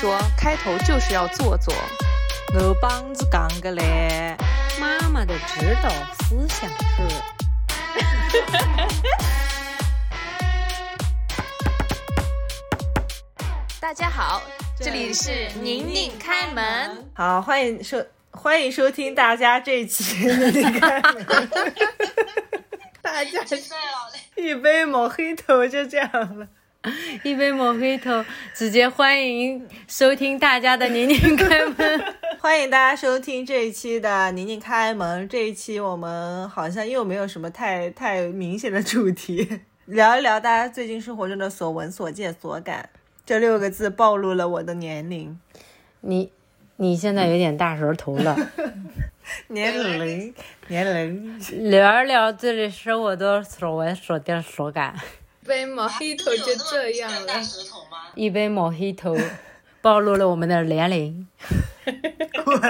说开头就是要做作。我帮子讲个嘞，妈妈的指导思想是。大家好，这里是宁宁开门。好，欢迎收欢迎收听大家这一期宁宁开门。大家一杯抹黑头就这样了。一杯莫黑头，直接欢迎收听大家的宁宁开门。欢迎大家收听这一期的宁宁开门。这一期我们好像又没有什么太太明显的主题，聊一聊大家最近生活中的所闻所见所感。这六个字暴露了我的年龄。你你现在有点大舌头了。年龄年龄，聊一聊这里生活的所闻所见所感。杯莫黑头就这样了。一杯莫黑头，暴露了我们的年龄。滚，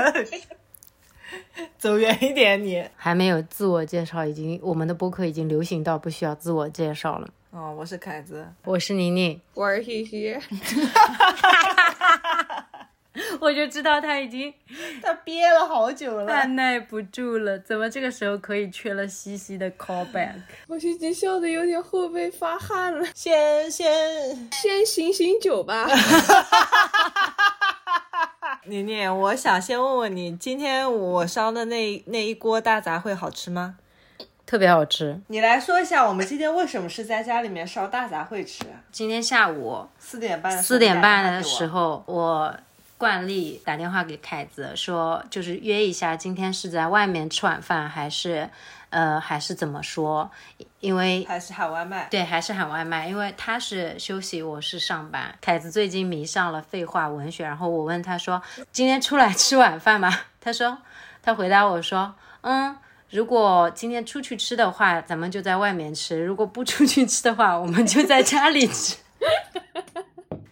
走远一点你。还没有自我介绍，已经我们的播客已经流行到不需要自我介绍了。哦，我是凯子，我是宁宁，我是嘻嘻。我就知道他已经 他憋了好久了，按耐不住了。怎么这个时候可以缺了西西的 callback？我已经笑的有点后背发汗了。先先先醒醒酒吧。宁宁，我想先问问你，今天我烧的那那一锅大杂烩好吃吗？特别好吃。你来说一下，我们今天为什么是在家里面烧大杂烩吃？今天下午四点半，四点半的时候我。惯例打电话给凯子说，就是约一下，今天是在外面吃晚饭，还是，呃，还是怎么说？因为还是喊外卖。对，还是喊外卖，因为他是休息，我是上班。凯子最近迷上了废话文学，然后我问他说，今天出来吃晚饭吗？他说，他回答我说，嗯，如果今天出去吃的话，咱们就在外面吃；如果不出去吃的话，我们就在家里吃。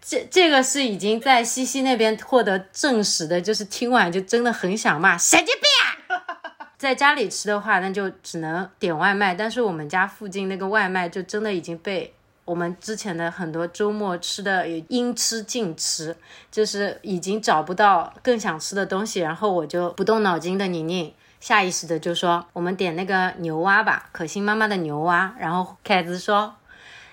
这这个是已经在西西那边获得证实的，就是听完就真的很想骂神经病。啊 在家里吃的话，那就只能点外卖，但是我们家附近那个外卖就真的已经被我们之前的很多周末吃的也应吃尽吃，就是已经找不到更想吃的东西。然后我就不动脑筋的宁宁下意识的就说：“我们点那个牛蛙吧，可心妈妈的牛蛙。”然后凯子说。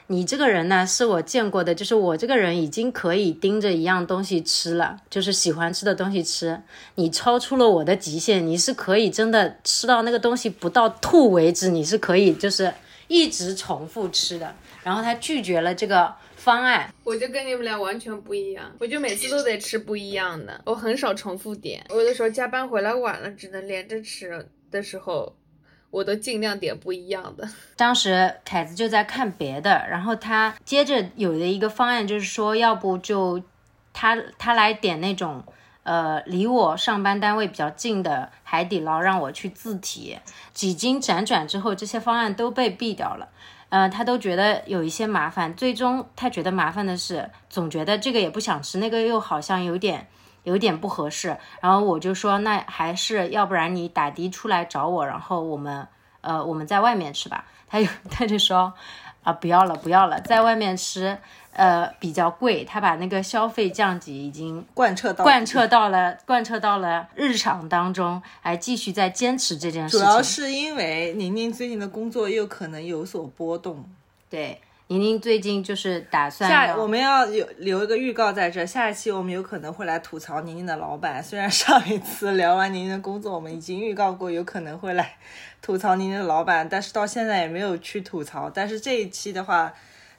你这个人呢，是我见过的，就是我这个人已经可以盯着一样东西吃了，就是喜欢吃的东西吃。你超出了我的极限，你是可以真的吃到那个东西不到吐为止，你是可以就是一直重复吃的。然后他拒绝了这个方案，我就跟你们俩完全不一样，我就每次都得吃不一样的，我很少重复点。有的时候加班回来晚了，只能连着吃的时候。我都尽量点不一样的。当时凯子就在看别的，然后他接着有的一个方案就是说，要不就他他来点那种呃离我上班单位比较近的海底捞，让我去自提。几经辗转之后，这些方案都被毙掉了。呃，他都觉得有一些麻烦，最终他觉得麻烦的是，总觉得这个也不想吃，那个又好像有点有点不合适。然后我就说，那还是要不然你打的出来找我，然后我们。呃，我们在外面吃吧。他就 他就说，啊，不要了，不要了，在外面吃，呃，比较贵。他把那个消费降级已经贯彻到贯彻到了贯彻到了日常当中，还继续在坚持这件事情。主要是因为宁宁最近的工作又可能有所波动。对，宁宁最近就是打算下我们要有留一个预告在这，下一期我们有可能会来吐槽宁宁的老板。虽然上一次聊完宁宁的工作，我们已经预告过有可能会来。吐槽宁宁的老板，但是到现在也没有去吐槽。但是这一期的话，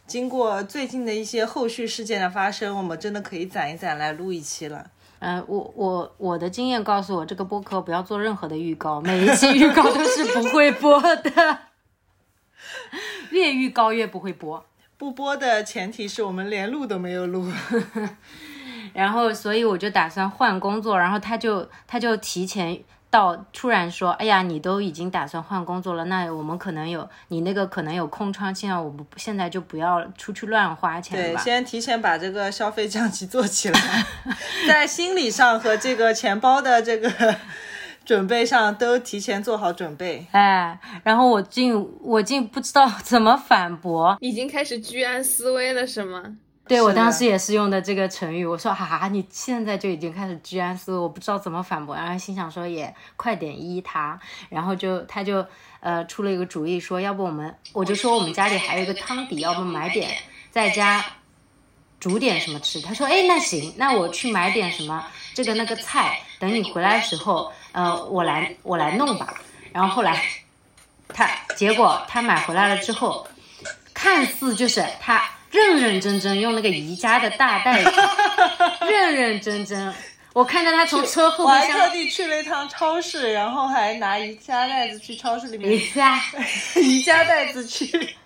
经过最近的一些后续事件的发生，我们真的可以攒一攒来录一期了。嗯，我我我的经验告诉我，这个播客不要做任何的预告，每一期预告都是不会播的，越预告越不会播。不播的前提是我们连录都没有录。然后，所以我就打算换工作，然后他就他就提前。到突然说，哎呀，你都已经打算换工作了，那我们可能有你那个可能有空窗期啊，我们现在就不要出去乱花钱吧。对，先提前把这个消费降级做起来，在心理上和这个钱包的这个准备上都提前做好准备。哎，然后我竟我竟不知道怎么反驳，已经开始居安思危了是吗？对我当时也是用的这个成语，我说哈、哈，你现在就已经开始居安思危，我不知道怎么反驳，然后心想说也快点依他，然后就他就呃出了一个主意说，要不我们我就说我们家里还有一个汤底，要不买点在家煮点什么吃。他说哎那行，那我去买点什么这个那个菜，等你回来的时候，呃我来我来弄吧。然后后来 他结果他买回来了之后，看似就是他认认真真用那个宜家的大袋子，认认真真。我看到他从车后我还特，地去了一趟超市，然后还拿宜家袋子去超市里面宜家 宜家袋子去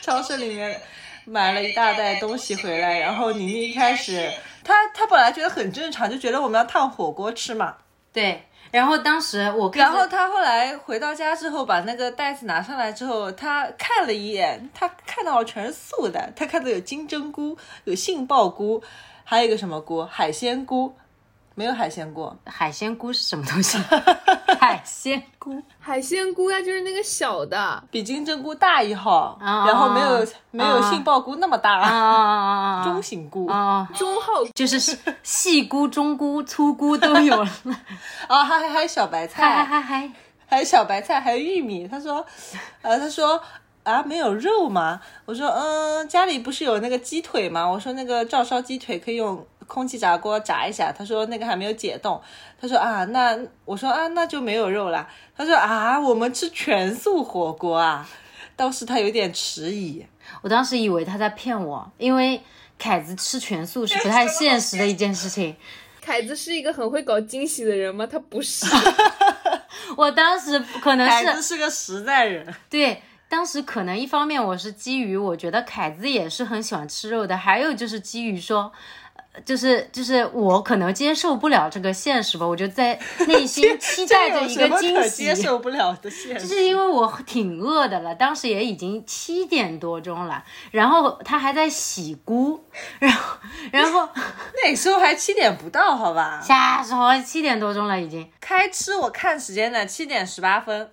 超市里面买了一大袋东西回来，然后宁宁一开始他他本来觉得很正常，就觉得我们要烫火锅吃嘛，对。然后当时我跟然后他后来回到家之后，把那个袋子拿上来之后，他看了一眼，他看到全是素的，他看到有金针菇、有杏鲍菇，还有一个什么菇，海鲜菇，没有海鲜菇，海鲜菇是什么东西？海鲜菇海鲜菇呀，就是那个小的，比金针菇大一号，啊然后没有没有啊杏鲍菇那么大！中型菇。啊，中号就是细菇、中菇、粗菇都有了，啊，还还还有小白还菜，还还还有小白菜，还有玉米。他说，呃，他说啊，没有肉吗？我说，嗯，家里不是有那个鸡腿吗？我说那个照烧鸡腿可以用空气炸锅炸一下。他说那个还没有解冻。他说啊，那我说啊，那就没有肉啦。他说啊，我们吃全素火锅啊。当时他有点迟疑，我当时以为他在骗我，因为凯子吃全素是不太现实的一件事情。凯子是一个很会搞惊喜的人吗？他不是，我当时可能孩子是是个实在人。对，当时可能一方面我是基于我觉得凯子也是很喜欢吃肉的，还有就是基于说。呃就是就是我可能接受不了这个现实吧，我就在 内心期待着一个惊喜接。受不了的现实。就是因为我挺饿的了，当时也已经七点多钟了，然后他还在洗菇，然后然后 那时候还七点不到，好吧？瞎说七点多钟了已经，开吃我看时间呢，七点十八分。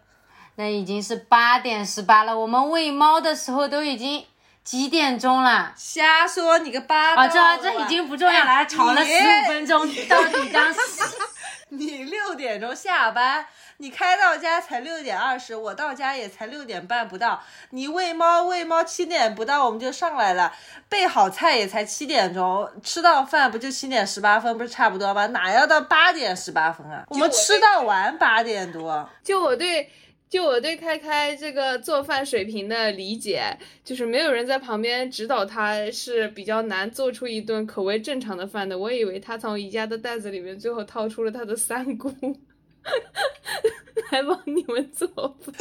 那已经是八点十八了，我们喂猫的时候都已经几点钟了？瞎说你个八道啊，这这已经不重要了，还吵了十五分钟，到底当时 你六点钟下班，你开到家才六点二十，我到家也才六点半不到。你喂猫喂猫七点不到我们就上来了，备好菜也才七点钟，吃到饭不就七点十八分，不是差不多吗？哪要到八点十八分啊？我们吃到晚八点多。就我对。就我对开开这个做饭水平的理解，就是没有人在旁边指导他，是比较难做出一顿口味正常的饭的。我以为他从宜家的袋子里面最后掏出了他的三姑，来帮你们做饭。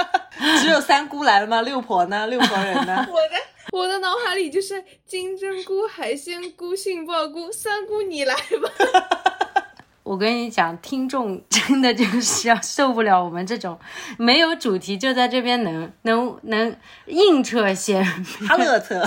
只有三姑来了吗？六婆呢？六婆人呢？我的我的脑海里就是金针菇、海鲜菇、杏鲍菇，三姑你来吧。我跟你讲，听众 真的就是要受不了我们这种没有主题就在这边能能能硬扯闲哈乐扯，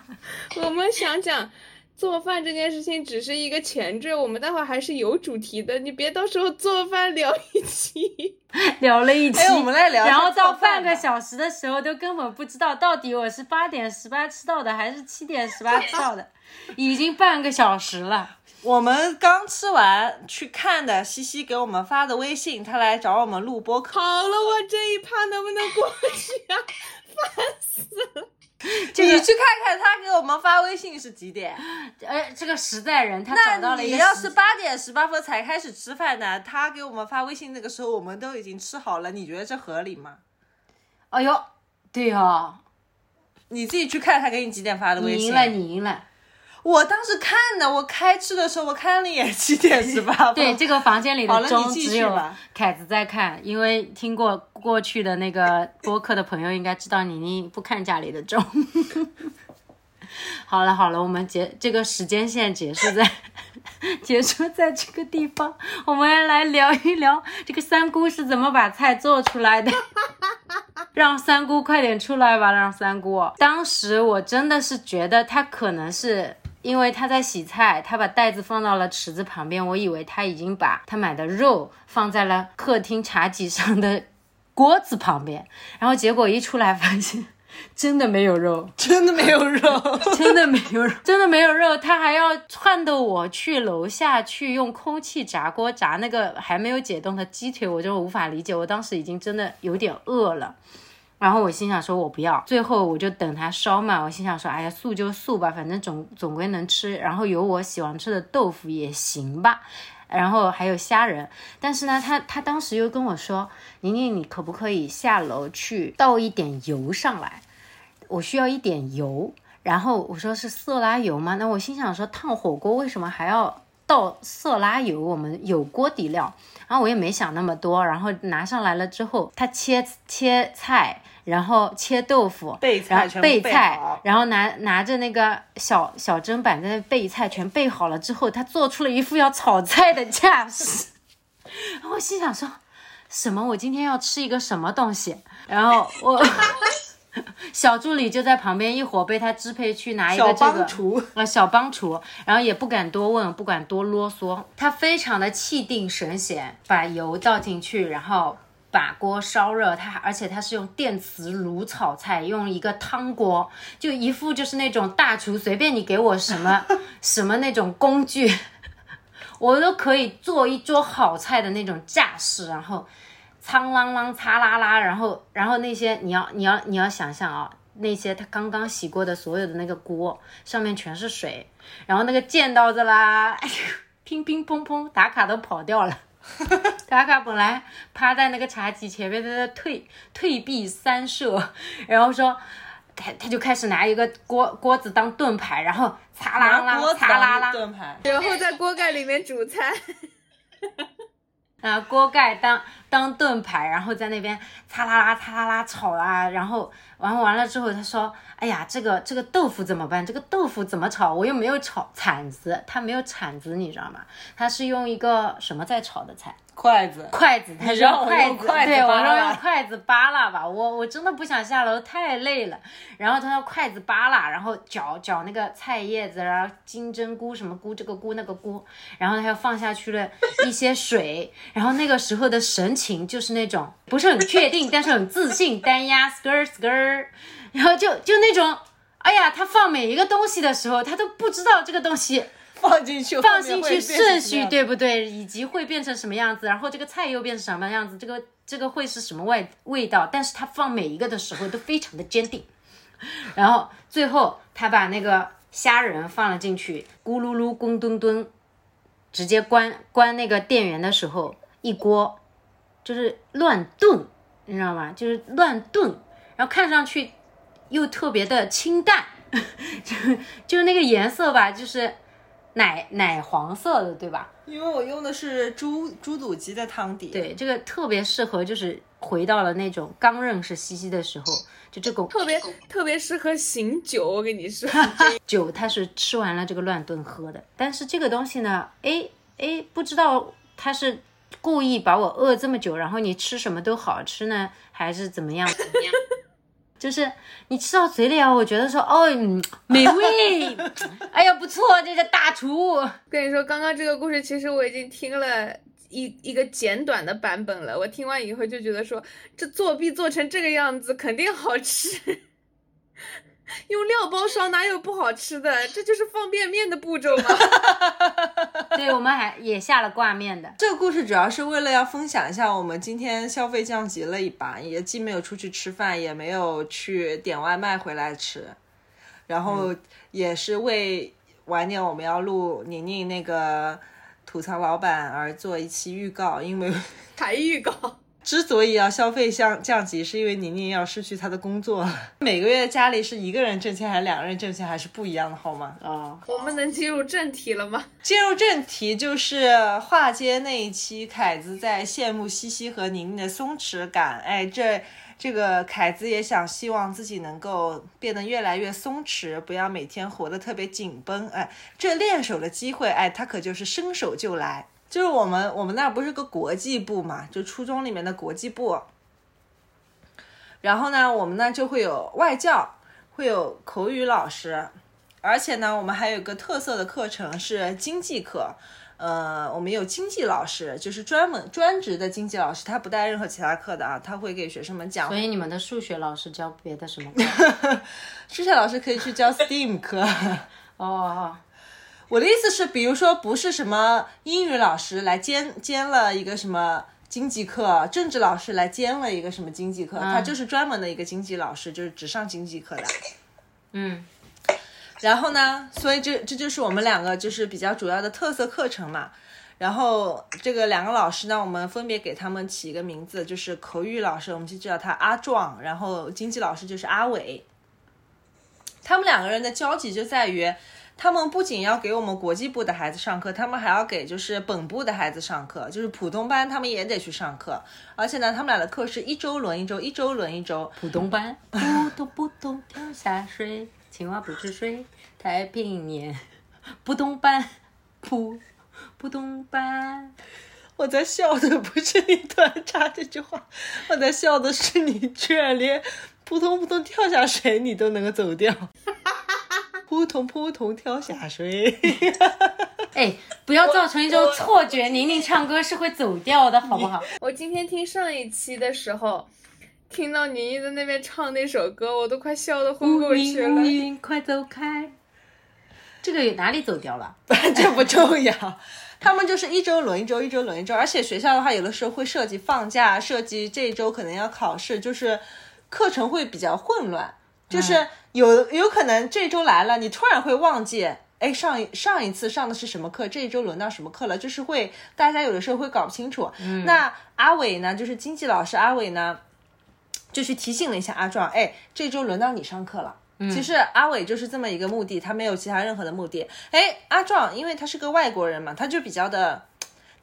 我们想讲。做饭这件事情只是一个前缀，我们待会儿还是有主题的，你别到时候做饭聊一期。聊了一期，哎我们来聊然后到半个小时的时候都根本不知道到底我是八点十八吃到的还是七点十八吃到的，已经半个小时了。我们刚吃完去看的，西西给我们发的微信，他来找我们录播课。好了，我这一趴能不能过去啊？烦死了！你去看看他给我们发微信是几点？哎，这个实在人他找到那了一个你要是八点十八分才开始吃饭呢，他给我们发微信那个时候我们都已经吃好了，你觉得这合理吗？哎呦，对哦，你自己去看他给你几点发的微信。你赢了，你赢了。我当时看的，我开吃的时候我看了一眼七点十八分。对，这个房间里的钟只有凯子在看，因为听过过去的那个播客的朋友应该知道妮妮不看家里的钟。好了好了，我们结这个时间线结束在 结束在这个地方，我们来聊一聊这个三姑是怎么把菜做出来的。让三姑快点出来吧，让三姑。当时我真的是觉得她可能是因为他在洗菜，他把袋子放到了池子旁边，我以为他已经把他买的肉放在了客厅茶几上的锅子旁边，然后结果一出来发现真的没有肉，真的没有肉。真的没有肉，真的没有肉。他还要撺掇我去楼下去用空气炸锅炸那个还没有解冻的鸡腿，我就无法理解。我当时已经真的有点饿了。然后我心想说，我不要。最后我就等它烧嘛。我心想说，哎呀，素就素吧，反正总总归能吃。然后有我喜欢吃的豆腐也行吧。然后还有虾仁。但是呢，他他当时又跟我说，宁宁，你可不可以下楼去倒一点油上来？我需要一点油。然后我说是色拉油吗？那我心想说，烫火锅为什么还要倒色拉油？我们有锅底料。然后我也没想那么多。然后拿上来了之后，他切切菜。然后切豆腐，然后备菜，然后拿拿着那个小小砧板在那备菜，全备好了之后，他做出了一副要炒菜的架势。然后我心想说，什么？我今天要吃一个什么东西？然后我 小助理就在旁边，一会儿被他支配去拿一个这个厨啊小帮厨，然后也不敢多问，不敢多啰嗦，他非常的气定神闲，把油倒进去，然后。把锅烧热，它而且它是用电磁炉炒菜，用一个汤锅，就一副就是那种大厨，随便你给我什么 什么那种工具，我都可以做一桌好菜的那种架势。然后苍啷啷、擦啦啦，然后然后那些你要你要你要想象啊，那些他刚刚洗过的所有的那个锅上面全是水，然后那个剑刀子啦，哎呦，乒乒乓乓，打卡都跑掉了。打卡本来趴在那个茶几前面，在那退退避三舍，然后说他他就开始拿一个锅锅子当盾牌，然后擦啦啦擦啦啦。盾牌，然后在锅盖里面煮菜，啊锅盖当当盾牌，然后在那边擦啦啦擦啦啦炒啦，然后完完了之后他说。哎呀，这个这个豆腐怎么办？这个豆腐怎么炒？我又没有炒铲子，他没有铲子，你知道吗？他是用一个什么在炒的菜？筷子，筷子，他让筷子，对我说用筷子扒拉吧，我我真的不想下楼，太累了。然后他说筷子扒拉，然后搅搅那个菜叶子，然后金针菇什么菇，这个菇那个菇，然后他又放下去了一些水，然后那个时候的神情就是那种不是很确定，但是很自信，单压 skr skr。然后就就那种，哎呀，他放每一个东西的时候，他都不知道这个东西 放进去放进去顺序对不对，以及会变成什么样子，然后这个菜又变成什么样子，这个这个会是什么味味道？但是他放每一个的时候都非常的坚定。然后最后他把那个虾仁放了进去，咕噜噜咕咚咚，直接关关那个电源的时候，一锅就是乱炖，你知道吗？就是乱炖，然后看上去。又特别的清淡，就就是那个颜色吧，就是奶奶黄色的，对吧？因为我用的是猪猪肚鸡的汤底。对，这个特别适合，就是回到了那种刚认识西西的时候，就这个特别特别适合醒酒。我跟你说 酒它是吃完了这个乱炖喝的，但是这个东西呢，哎哎，不知道它是故意把我饿这么久，然后你吃什么都好吃呢，还是怎么样？怎么样？就是你吃到嘴里啊，我觉得说哦，美味，哎呀不错，这个大厨。跟你说，刚刚这个故事其实我已经听了一一个简短的版本了。我听完以后就觉得说，这作弊做成这个样子，肯定好吃。用料包烧哪有不好吃的？这就是方便面的步骤吗？对，我们还也下了挂面的。这个故事主要是为了要分享一下，我们今天消费降级了一把，也既没有出去吃饭，也没有去点外卖回来吃，然后也是为晚点我们要录宁宁那个吐槽老板而做一期预告，因为还预告。之所以要消费降降级，是因为宁宁要失去她的工作。每个月家里是一个人挣钱还是两个人挣钱，还是不一样的，好吗？啊，我们能进入正题了吗？进入正题就是画街那一期，凯子在羡慕西西和宁宁的松弛感。哎，这这个凯子也想希望自己能够变得越来越松弛，不要每天活得特别紧绷。哎，这练手的机会，哎，他可就是伸手就来。就是我们我们那儿不是个国际部嘛，就初中里面的国际部。然后呢，我们那就会有外教，会有口语老师，而且呢，我们还有个特色的课程是经济课。呃，我们有经济老师，就是专门专职的经济老师，他不带任何其他课的啊，他会给学生们讲。所以你们的数学老师教别的什么课？数学老师可以去教 STEAM 课。哦，我的意思是，比如说不是什么英语老师来兼兼了一个什么经济课，政治老师来兼了一个什么经济课，他就是专门的一个经济老师，就是只上经济课的。嗯，然后呢，所以这这就是我们两个就是比较主要的特色课程嘛。然后这个两个老师呢，我们分别给他们起一个名字，就是口语老师，我们就叫他阿壮，然后经济老师就是阿伟。他们两个人的交集就在于，他们不仅要给我们国际部的孩子上课，他们还要给就是本部的孩子上课，就是普通班他们也得去上课。而且呢，他们俩的课是一周轮一周，一周轮一周。普通班，扑通扑通跳下水，青蛙不吃水，太平年。扑通班，扑扑通班。我在笑的不是你突然插这句话，我在笑的是你居然连扑通扑通跳下水你都能够走掉，扑通扑通跳下水。哎，不要造成一种错觉，宁宁唱歌是会走调的，好不好？我今天听上一期的时候，听到宁宁在那边唱那首歌，我都快笑得昏过去乌了。云快走开。这个哪里走调了？这不重要，他们就是一周轮一周，一周轮一周，而且学校的话，有的时候会涉及放假，涉及这一周可能要考试，就是课程会比较混乱，就是有有可能这周来了，你突然会忘记，哎，上一上一次上的是什么课，这一周轮到什么课了，就是会大家有的时候会搞不清楚。那阿伟呢，就是经济老师阿伟呢，就去提醒了一下阿壮，哎，这周轮到你上课了。其实阿伟就是这么一个目的，他没有其他任何的目的。哎，阿壮，因为他是个外国人嘛，他就比较的，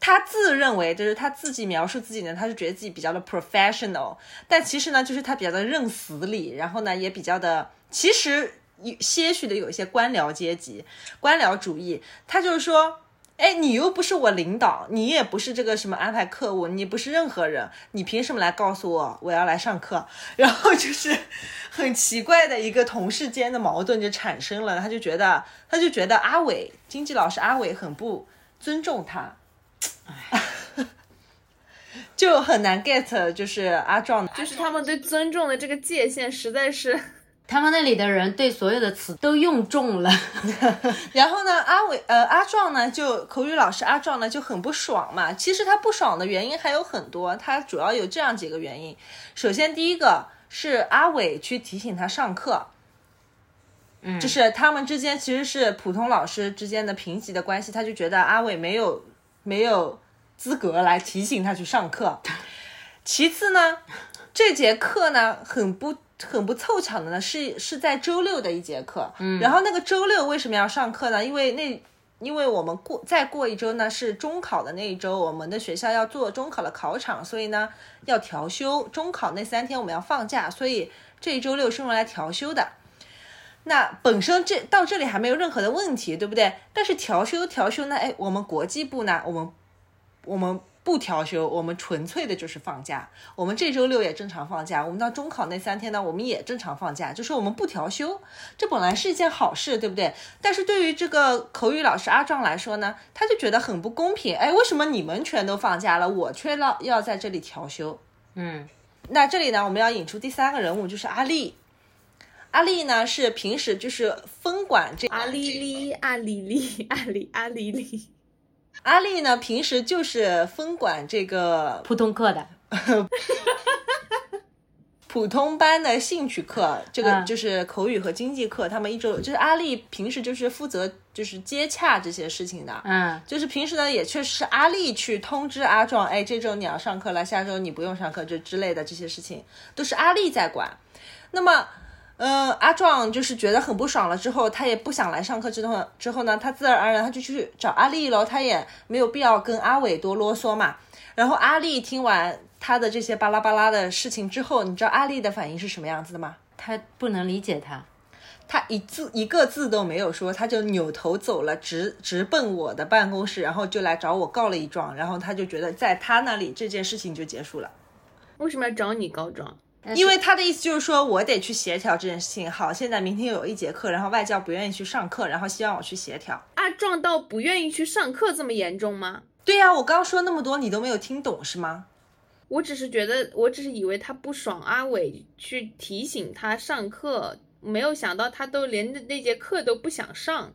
他自认为就是他自己描述自己呢，他是觉得自己比较的 professional，但其实呢，就是他比较的认死理，然后呢，也比较的，其实有些许的有一些官僚阶级、官僚主义，他就是说。哎，你又不是我领导，你也不是这个什么安排课务，你不是任何人，你凭什么来告诉我我要来上课？然后就是很奇怪的一个同事间的矛盾就产生了，他就觉得他就觉得阿伟经济老师阿伟很不尊重他，就很难 get，就是阿壮，就是他们对尊重的这个界限实在是。他们那里的人对所有的词都用重了，然后呢，阿伟呃阿壮呢就口语老师阿壮呢就很不爽嘛。其实他不爽的原因还有很多，他主要有这样几个原因。首先第一个是阿伟去提醒他上课，嗯，就是他们之间其实是普通老师之间的平级的关系，他就觉得阿伟没有没有资格来提醒他去上课。其次呢，这节课呢很不。很不凑巧的呢，是是在周六的一节课，嗯，然后那个周六为什么要上课呢？因为那因为我们过再过一周呢是中考的那一周，我们的学校要做中考的考场，所以呢要调休。中考那三天我们要放假，所以这一周六是用来调休的。那本身这到这里还没有任何的问题，对不对？但是调休调休呢？哎，我们国际部呢，我们我们。不调休，我们纯粹的就是放假。我们这周六也正常放假，我们到中考那三天呢，我们也正常放假，就是我们不调休。这本来是一件好事，对不对？但是对于这个口语老师阿壮来说呢，他就觉得很不公平。哎，为什么你们全都放假了，我却要要在这里调休？嗯，那这里呢，我们要引出第三个人物，就是阿丽。阿丽呢是平时就是分管这阿丽丽阿丽丽阿丽阿丽丽。阿丽呢，平时就是分管这个普通课的，普通班的兴趣课，这个就是口语和经济课。他们一周就是阿丽平时就是负责就是接洽这些事情的，嗯，就是平时呢也确实是阿丽去通知阿壮，哎，这周你要上课了，下周你不用上课，这之类的这些事情都是阿丽在管。那么。嗯，阿壮就是觉得很不爽了，之后他也不想来上课。之后之后呢，他自然而然他就去找阿丽喽。他也没有必要跟阿伟多啰嗦嘛。然后阿丽听完他的这些巴拉巴拉的事情之后，你知道阿丽的反应是什么样子的吗？他不能理解他，他一字一个字都没有说，他就扭头走了，直直奔我的办公室，然后就来找我告了一状。然后他就觉得在他那里这件事情就结束了。为什么要找你告状？因为他的意思就是说我得去协调这件事情。好，现在明天有一节课，然后外教不愿意去上课，然后希望我去协调。啊，撞到不愿意去上课这么严重吗？对呀，我刚刚说那么多，你都没有听懂是吗？我只是觉得，我只是以为他不爽阿伟去提醒他上课，没有想到他都连那节课都不想上。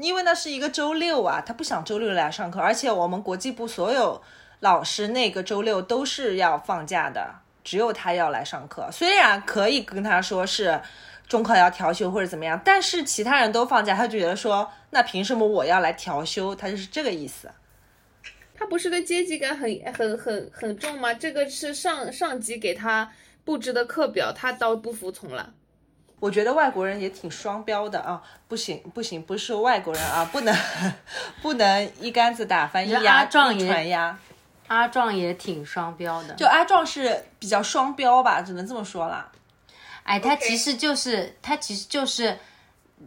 因为那是一个周六啊，他不想周六来上课，而且我们国际部所有老师那个周六都是要放假的。只有他要来上课，虽然可以跟他说是中考要调休或者怎么样，但是其他人都放假，他就觉得说那凭什么我要来调休？他就是这个意思。他不是对阶级感很很很很重吗？这个是上上级给他布置的课表，他倒不服从了。我觉得外国人也挺双标的啊！不行不行，不是外国人啊，不能 不能一竿子打翻一鸭一船鸭。阿壮也挺双标的，就阿壮是比较双标吧，只能这么说啦。哎，他其实就是他其实就是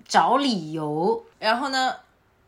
找理由，然后呢，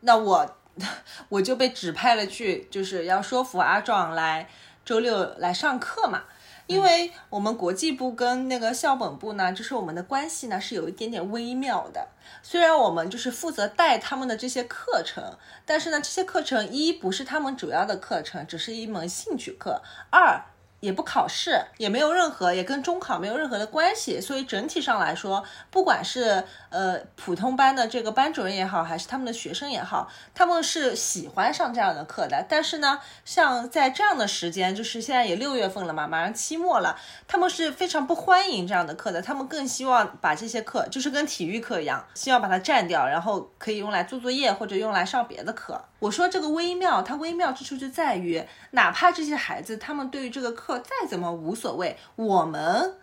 那我 我就被指派了去，就是要说服阿壮来周六来上课嘛。因为我们国际部跟那个校本部呢，就是我们的关系呢是有一点点微妙的。虽然我们就是负责带他们的这些课程，但是呢，这些课程一不是他们主要的课程，只是一门兴趣课；二。也不考试，也没有任何，也跟中考没有任何的关系，所以整体上来说，不管是呃普通班的这个班主任也好，还是他们的学生也好，他们是喜欢上这样的课的。但是呢，像在这样的时间，就是现在也六月份了嘛，马上期末了，他们是非常不欢迎这样的课的。他们更希望把这些课，就是跟体育课一样，希望把它占掉，然后可以用来做作业或者用来上别的课。我说这个微妙，它微妙之处就在于，哪怕这些孩子他们对于这个课课再怎么无所谓，我们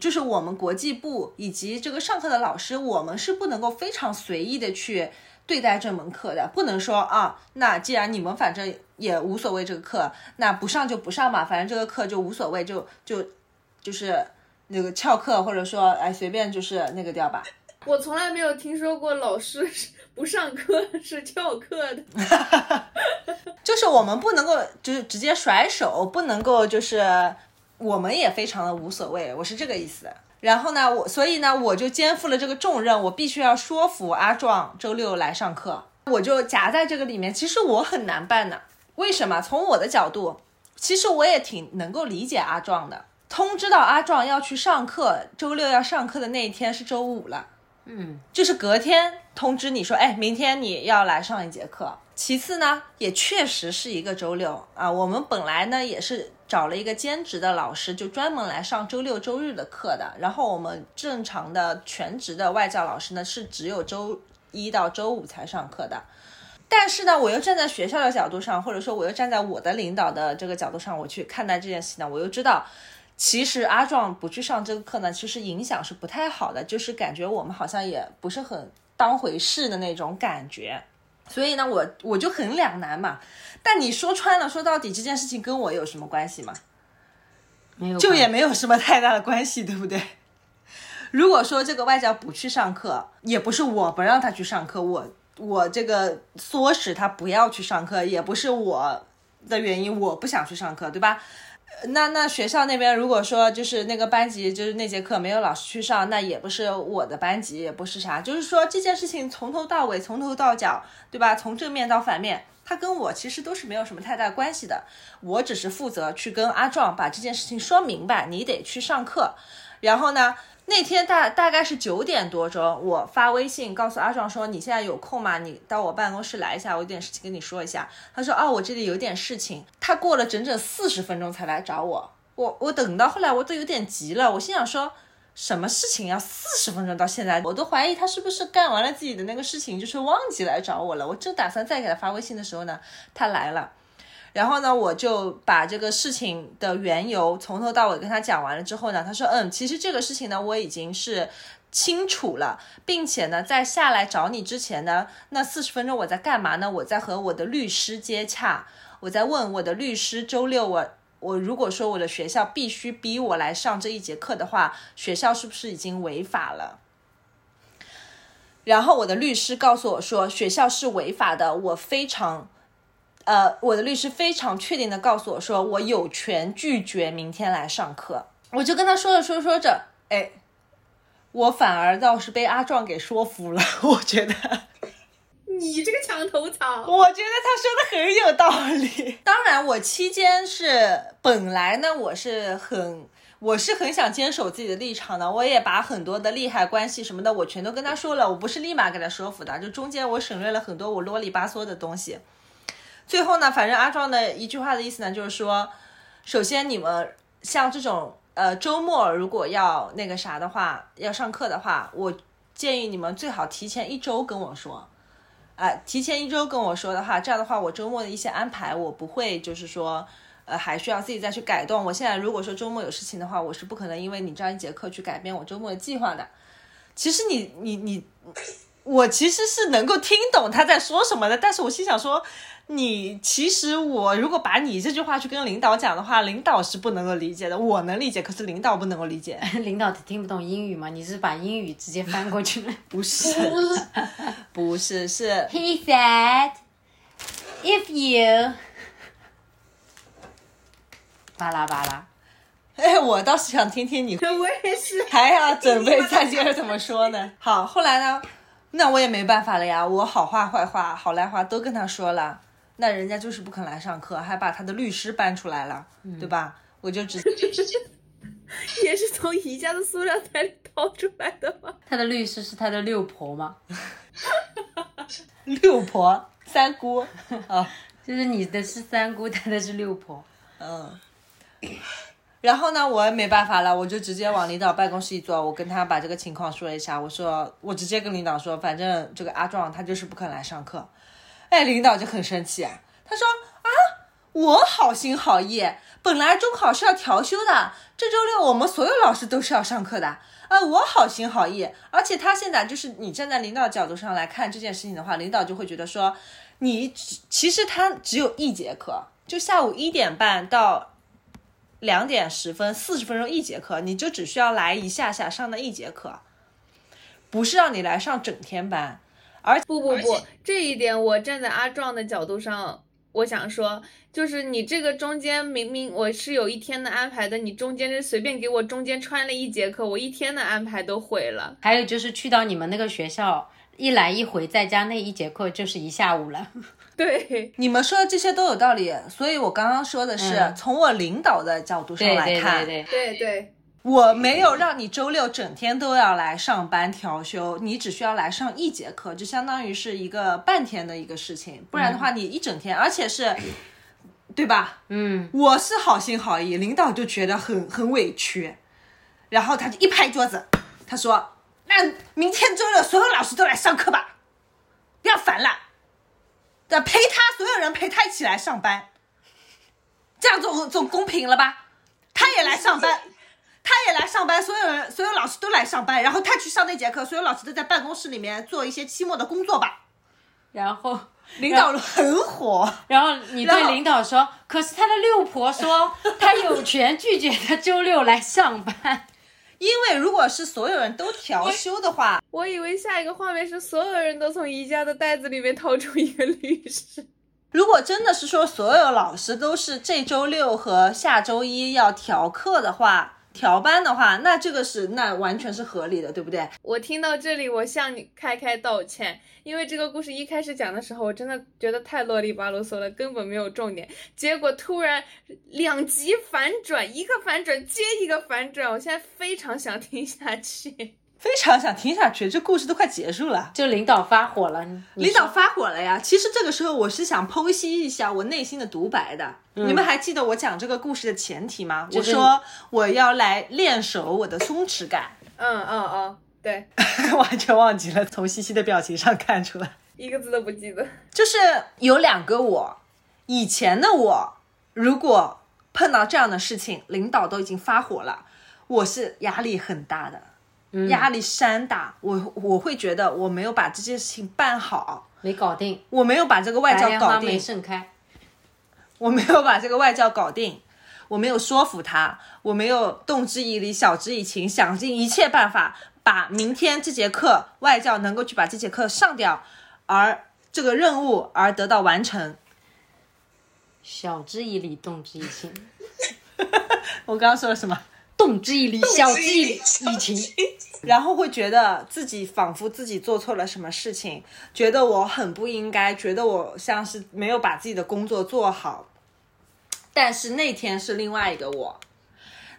就是我们国际部以及这个上课的老师，我们是不能够非常随意的去对待这门课的，不能说啊，那既然你们反正也无所谓这个课，那不上就不上嘛，反正这个课就无所谓，就就就是那个翘课或者说哎随便就是那个掉吧。我从来没有听说过老师。不上课是翘课的，就是我们不能够就是直接甩手，不能够就是我们也非常的无所谓，我是这个意思。然后呢，我所以呢，我就肩负了这个重任，我必须要说服阿壮周六来上课，我就夹在这个里面。其实我很难办的，为什么？从我的角度，其实我也挺能够理解阿壮的。通知到阿壮要去上课，周六要上课的那一天是周五了。嗯，就是隔天通知你说，哎，明天你要来上一节课。其次呢，也确实是一个周六啊。我们本来呢也是找了一个兼职的老师，就专门来上周六周日的课的。然后我们正常的全职的外教老师呢，是只有周一到周五才上课的。但是呢，我又站在学校的角度上，或者说我又站在我的领导的这个角度上，我去看待这件事呢，我又知道。其实阿壮不去上这个课呢，其实影响是不太好的，就是感觉我们好像也不是很当回事的那种感觉。所以呢，我我就很两难嘛。但你说穿了，说到底这件事情跟我有什么关系吗？没有，就也没有什么太大的关系，对不对？如果说这个外教不去上课，也不是我不让他去上课，我我这个唆使他不要去上课，也不是我的原因，我不想去上课，对吧？那那学校那边如果说就是那个班级就是那节课没有老师去上，那也不是我的班级，也不是啥，就是说这件事情从头到尾，从头到脚，对吧？从正面到反面，他跟我其实都是没有什么太大关系的，我只是负责去跟阿壮把这件事情说明白，你得去上课，然后呢？那天大大概是九点多钟，我发微信告诉阿壮说：“你现在有空吗？你到我办公室来一下，我有点事情跟你说一下。”他说：“哦，我这里有点事情。”他过了整整四十分钟才来找我，我我等到后来我都有点急了，我心想说：“什么事情要四十分钟到现在？我都怀疑他是不是干完了自己的那个事情，就是忘记来找我了。”我正打算再给他发微信的时候呢，他来了。然后呢，我就把这个事情的缘由从头到尾跟他讲完了之后呢，他说，嗯，其实这个事情呢，我已经是清楚了，并且呢，在下来找你之前呢，那四十分钟我在干嘛呢？我在和我的律师接洽，我在问我的律师，周六我我如果说我的学校必须逼我来上这一节课的话，学校是不是已经违法了？然后我的律师告诉我说，学校是违法的，我非常。呃，我的律师非常确定的告诉我说，我有权拒绝明天来上课。我就跟他说着说着说着，哎，我反而倒是被阿壮给说服了。我觉得，你这个墙头草，我觉得他说的很有道理。当然，我期间是本来呢，我是很。我是很想坚守自己的立场的，我也把很多的利害关系什么的，我全都跟他说了。我不是立马给他说服的，就中间我省略了很多我啰里吧嗦的东西。最后呢，反正阿壮的一句话的意思呢，就是说，首先你们像这种呃周末如果要那个啥的话，要上课的话，我建议你们最好提前一周跟我说，啊，提前一周跟我说的话，这样的话我周末的一些安排我不会就是说。呃，还需要自己再去改动。我现在如果说周末有事情的话，我是不可能因为你这样一节课去改变我周末的计划的。其实你你你，我其实是能够听懂他在说什么的，但是我心想说，你其实我如果把你这句话去跟领导讲的话，领导是不能够理解的。我能理解，可是领导不能够理解。领导听不懂英语吗？你是把英语直接翻过去了？不是，不是，是。He said, if you. 巴拉巴拉，哎，我倒是想听听你，我也是，还要准备再接着怎么说呢？好，后来呢？那我也没办法了呀，我好话坏话好赖话都跟他说了，那人家就是不肯来上课，还把他的律师搬出来了，对吧？我就直接 也是从宜家的塑料袋里掏出来的吗？他的律师是他的六婆吗？六婆三姑啊，就是你的是三姑，他的是六婆，嗯。然后呢，我也没办法了，我就直接往领导办公室一坐，我跟他把这个情况说了一下。我说，我直接跟领导说，反正这个阿壮他就是不肯来上课。哎，领导就很生气，他说啊，我好心好意，本来中考是要调休的，这周六我们所有老师都是要上课的啊，我好心好意。而且他现在就是你站在领导角度上来看这件事情的话，领导就会觉得说，你其实他只有一节课，就下午一点半到。两点十分，四十分钟一节课，你就只需要来一下下上那一节课，不是让你来上整天班。而不不不，这一点我站在阿壮的角度上，我想说，就是你这个中间明明我是有一天的安排的，你中间是随便给我中间穿了一节课，我一天的安排都毁了。还有就是去到你们那个学校，一来一回在家那一节课就是一下午了。对，你们说的这些都有道理，所以我刚刚说的是从我领导的角度上来看，对对。对，我没有让你周六整天都要来上班调休，你只需要来上一节课，就相当于是一个半天的一个事情，不然的话你一整天，而且是，对吧？嗯，我是好心好意，领导就觉得很很委屈，然后他就一拍桌子，他说：“那明天周六所有老师都来上课吧，不要烦了。”的陪他，所有人陪他一起来上班，这样总总公平了吧？他也来上班，他也来上班，所有人所有老师都来上班，然后他去上那节课，所有老师都在办公室里面做一些期末的工作吧。然后 领导很火，然后你对领导说，可是他的六婆说他有权拒绝他周六来上班。因为如果是所有人都调休的话，我以为下一个画面是所有人都从宜家的袋子里面掏出一个律师。如果真的是说所有老师都是这周六和下周一要调课的话。调班的话，那这个是那完全是合理的，对不对？我听到这里，我向你开开道歉，因为这个故事一开始讲的时候，我真的觉得太啰里吧嗦了，根本没有重点。结果突然两极反转，一个反转接一个反转，我现在非常想听下去。非常想听下去，这故事都快结束了，就领导发火了。领导发火了呀！其实这个时候我是想剖析一下我内心的独白的。你们还记得我讲这个故事的前提吗？我说我要来练手我的松弛感。嗯嗯嗯，对，完全忘记了，从西西的表情上看出来，一个字都不记得。就是有两个我，以前的我，如果碰到这样的事情，领导都已经发火了，我是压力很大的。压力山大，我我会觉得我没有把这件事情办好，没搞定，我没有把这个外教搞定，没盛开，我没有把这个外教搞定，我没有说服他，我没有动之以理，晓之以情，想尽一切办法把明天这节课外教能够去把这节课上掉，而这个任务而得到完成，晓之以理，动之以情。我刚刚说了什么？动之以理，晓之以以情。然后会觉得自己仿佛自己做错了什么事情，觉得我很不应该，觉得我像是没有把自己的工作做好。但是那天是另外一个我，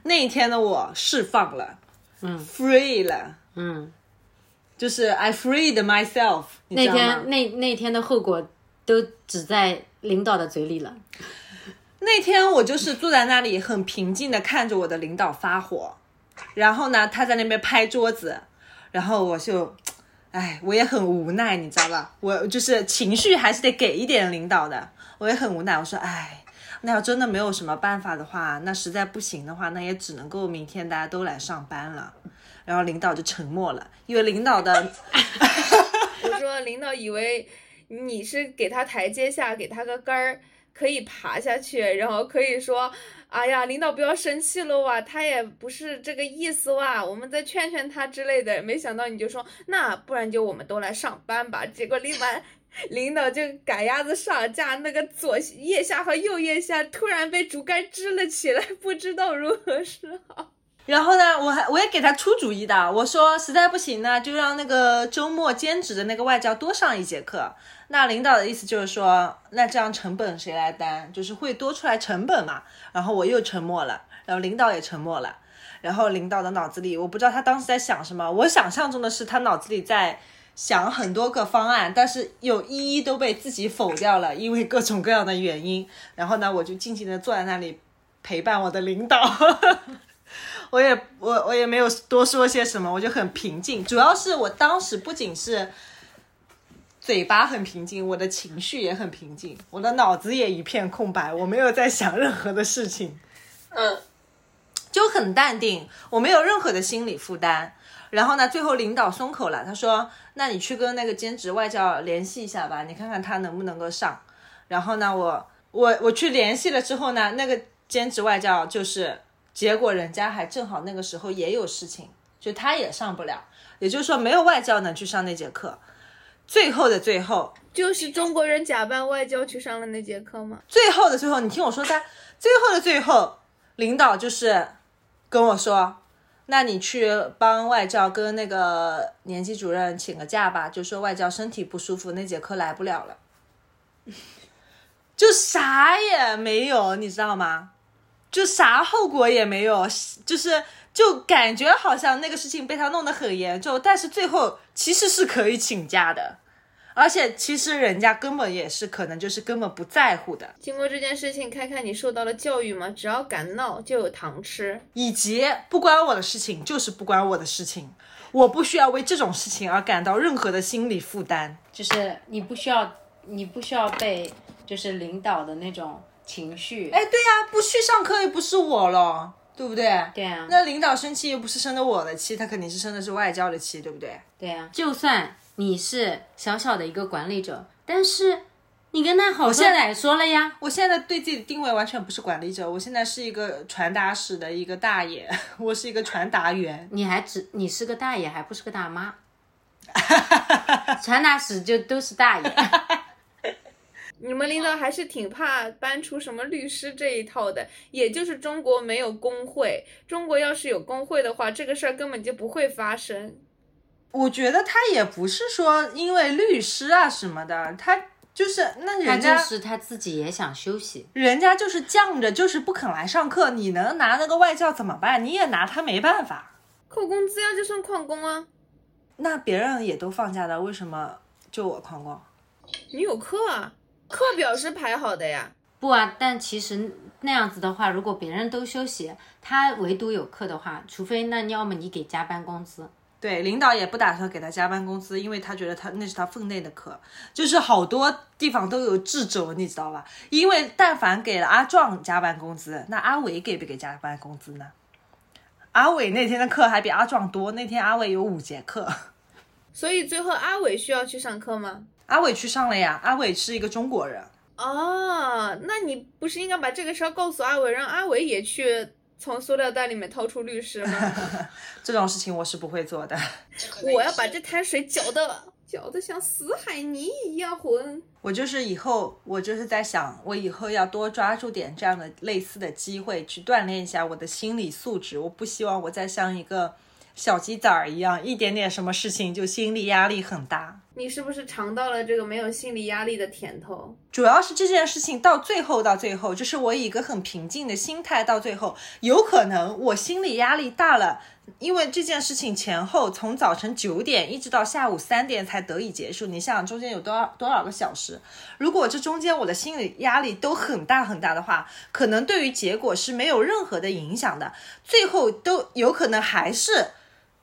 那一天的我释放了，嗯，free 了，嗯，就是 I freed myself 那天那那天的后果都只在领导的嘴里了。那天我就是坐在那里很平静的看着我的领导发火，然后呢，他在那边拍桌子，然后我就，哎，我也很无奈，你知道吧？我就是情绪还是得给一点领导的，我也很无奈。我说，哎，那要真的没有什么办法的话，那实在不行的话，那也只能够明天大家都来上班了。然后领导就沉默了，因为领导的我说领导以为你是给他台阶下，给他个杆儿，可以爬下去，然后可以说，哎呀，领导不要生气了哇，他也不是这个意思哇，我们再劝劝他之类的。没想到你就说，那不然就我们都来上班吧。结果领完领导就赶鸭子上架，那个左腋下和右腋下突然被竹竿支了起来，不知道如何是好。然后呢，我还我也给他出主意的，我说实在不行呢，就让那个周末兼职的那个外教多上一节课。那领导的意思就是说，那这样成本谁来担？就是会多出来成本嘛。然后我又沉默了，然后领导也沉默了。然后领导的脑子里，我不知道他当时在想什么。我想象中的是他脑子里在想很多个方案，但是有一一都被自己否掉了，因为各种各样的原因。然后呢，我就静静的坐在那里陪伴我的领导。我也我我也没有多说些什么，我就很平静。主要是我当时不仅是嘴巴很平静，我的情绪也很平静，我的脑子也一片空白，我没有在想任何的事情，嗯，就很淡定，我没有任何的心理负担。然后呢，最后领导松口了，他说：“那你去跟那个兼职外教联系一下吧，你看看他能不能够上。”然后呢，我我我去联系了之后呢，那个兼职外教就是。结果人家还正好那个时候也有事情，就他也上不了，也就是说没有外教能去上那节课。最后的最后，就是中国人假扮外教去上了那节课吗？最后的最后，你听我说他，最后的最后，领导就是跟我说，那你去帮外教跟那个年级主任请个假吧，就说外教身体不舒服，那节课来不了了，就啥也没有，你知道吗？就啥后果也没有，就是就感觉好像那个事情被他弄得很严重，但是最后其实是可以请假的，而且其实人家根本也是可能就是根本不在乎的，经过这件事情，看看你受到了教育吗？只要敢闹就有糖吃。以及不关我的事情就是不关我的事情，我不需要为这种事情而感到任何的心理负担。就是你不需要，你不需要被就是领导的那种情绪。哎，对呀、不去上课又不是我了，对不对？对啊，那领导生气又不是生的我的气，他肯定是生的是外教的气，对不对？对啊，就算你是小小的一个管理者，但是你跟他好说现在歹说了呀。我现在对自己的定位完全不是管理者，我现在是一个传达室的一个大爷，我是一个传达员。你还只你是个大爷，还不是个大妈。传达室就都是大爷，你们领导还是挺怕搬出什么律师这一套的，也就是中国没有工会，中国要是有工会的话，这个事儿根本就不会发生。我觉得他也不是说因为律师啊什么的，他就是那人家就是他自己也想休息。人家就是犟着，就是不肯来上课，你能拿那个外教怎么办？你也拿他没办法。扣工资呀，就算旷工啊。那别人也都放假了，为什么就我旷工？你有课啊，课表是排好的呀。不啊，但其实那样子的话，如果别人都休息，他唯独有课的话，除非那要么你给加班工资。对，领导也不打算给他加班工资，因为他觉得他那是他分内的课，就是好多地方都有掣肘，你知道吧？因为但凡给了阿壮加班工资，那阿伟给不给加班工资呢？阿伟那天的课还比阿壮多，那天阿伟有五节课，所以最后阿伟需要去上课吗？阿伟去上了呀。阿伟是一个中国人，哦，那你不是应该把这个事儿告诉阿伟，让阿伟也去从塑料袋里面掏出律师吗？这种事情我是不会做的。我要把这滩水搅得搅得像死海泥一样浑。我就是以后，我就是在想，我以后要多抓住点这样的类似的机会，去锻炼一下我的心理素质。我不希望我再像一个小鸡崽儿一样，一点点什么事情就心理压力很大。你是不是尝到了这个没有心理压力的甜头？主要是这件事情到最后，到最后，就是我以一个很平静的心态，到最后，有可能我心理压力大了，因为这件事情前后从早晨九点一直到下午三点才得以结束。你想想中间有多少多少个小时？如果这中间我的心理压力都很大很大的话，可能对于结果是没有任何的影响的，最后都有可能还是。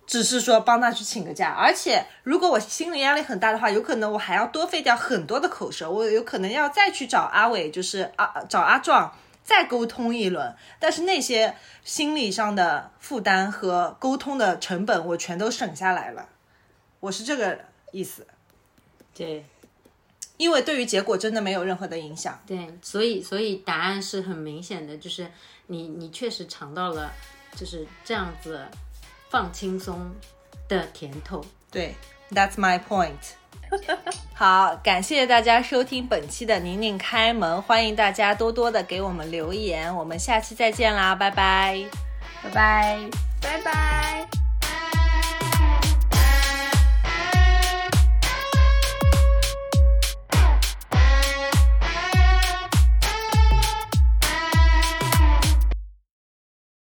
只是说帮他去请个假，而且如果我心理压力很大的话，有可能我还要多费掉很多的口舌，我有可能要再去找阿伟，就是啊找阿壮再沟通一轮。但是那些心理上的负担和沟通的成本，我全都省下来了。我是这个意思。对，因为对于结果真的没有任何的影响。对，所以所以答案是很明显的，就是你你确实尝到了就是这样子。放轻松的甜头，对，That's my point。好，感谢大家收听本期的宁宁开门，欢迎大家多多的给我们留言，我们下期再见啦，拜拜，拜拜，拜拜。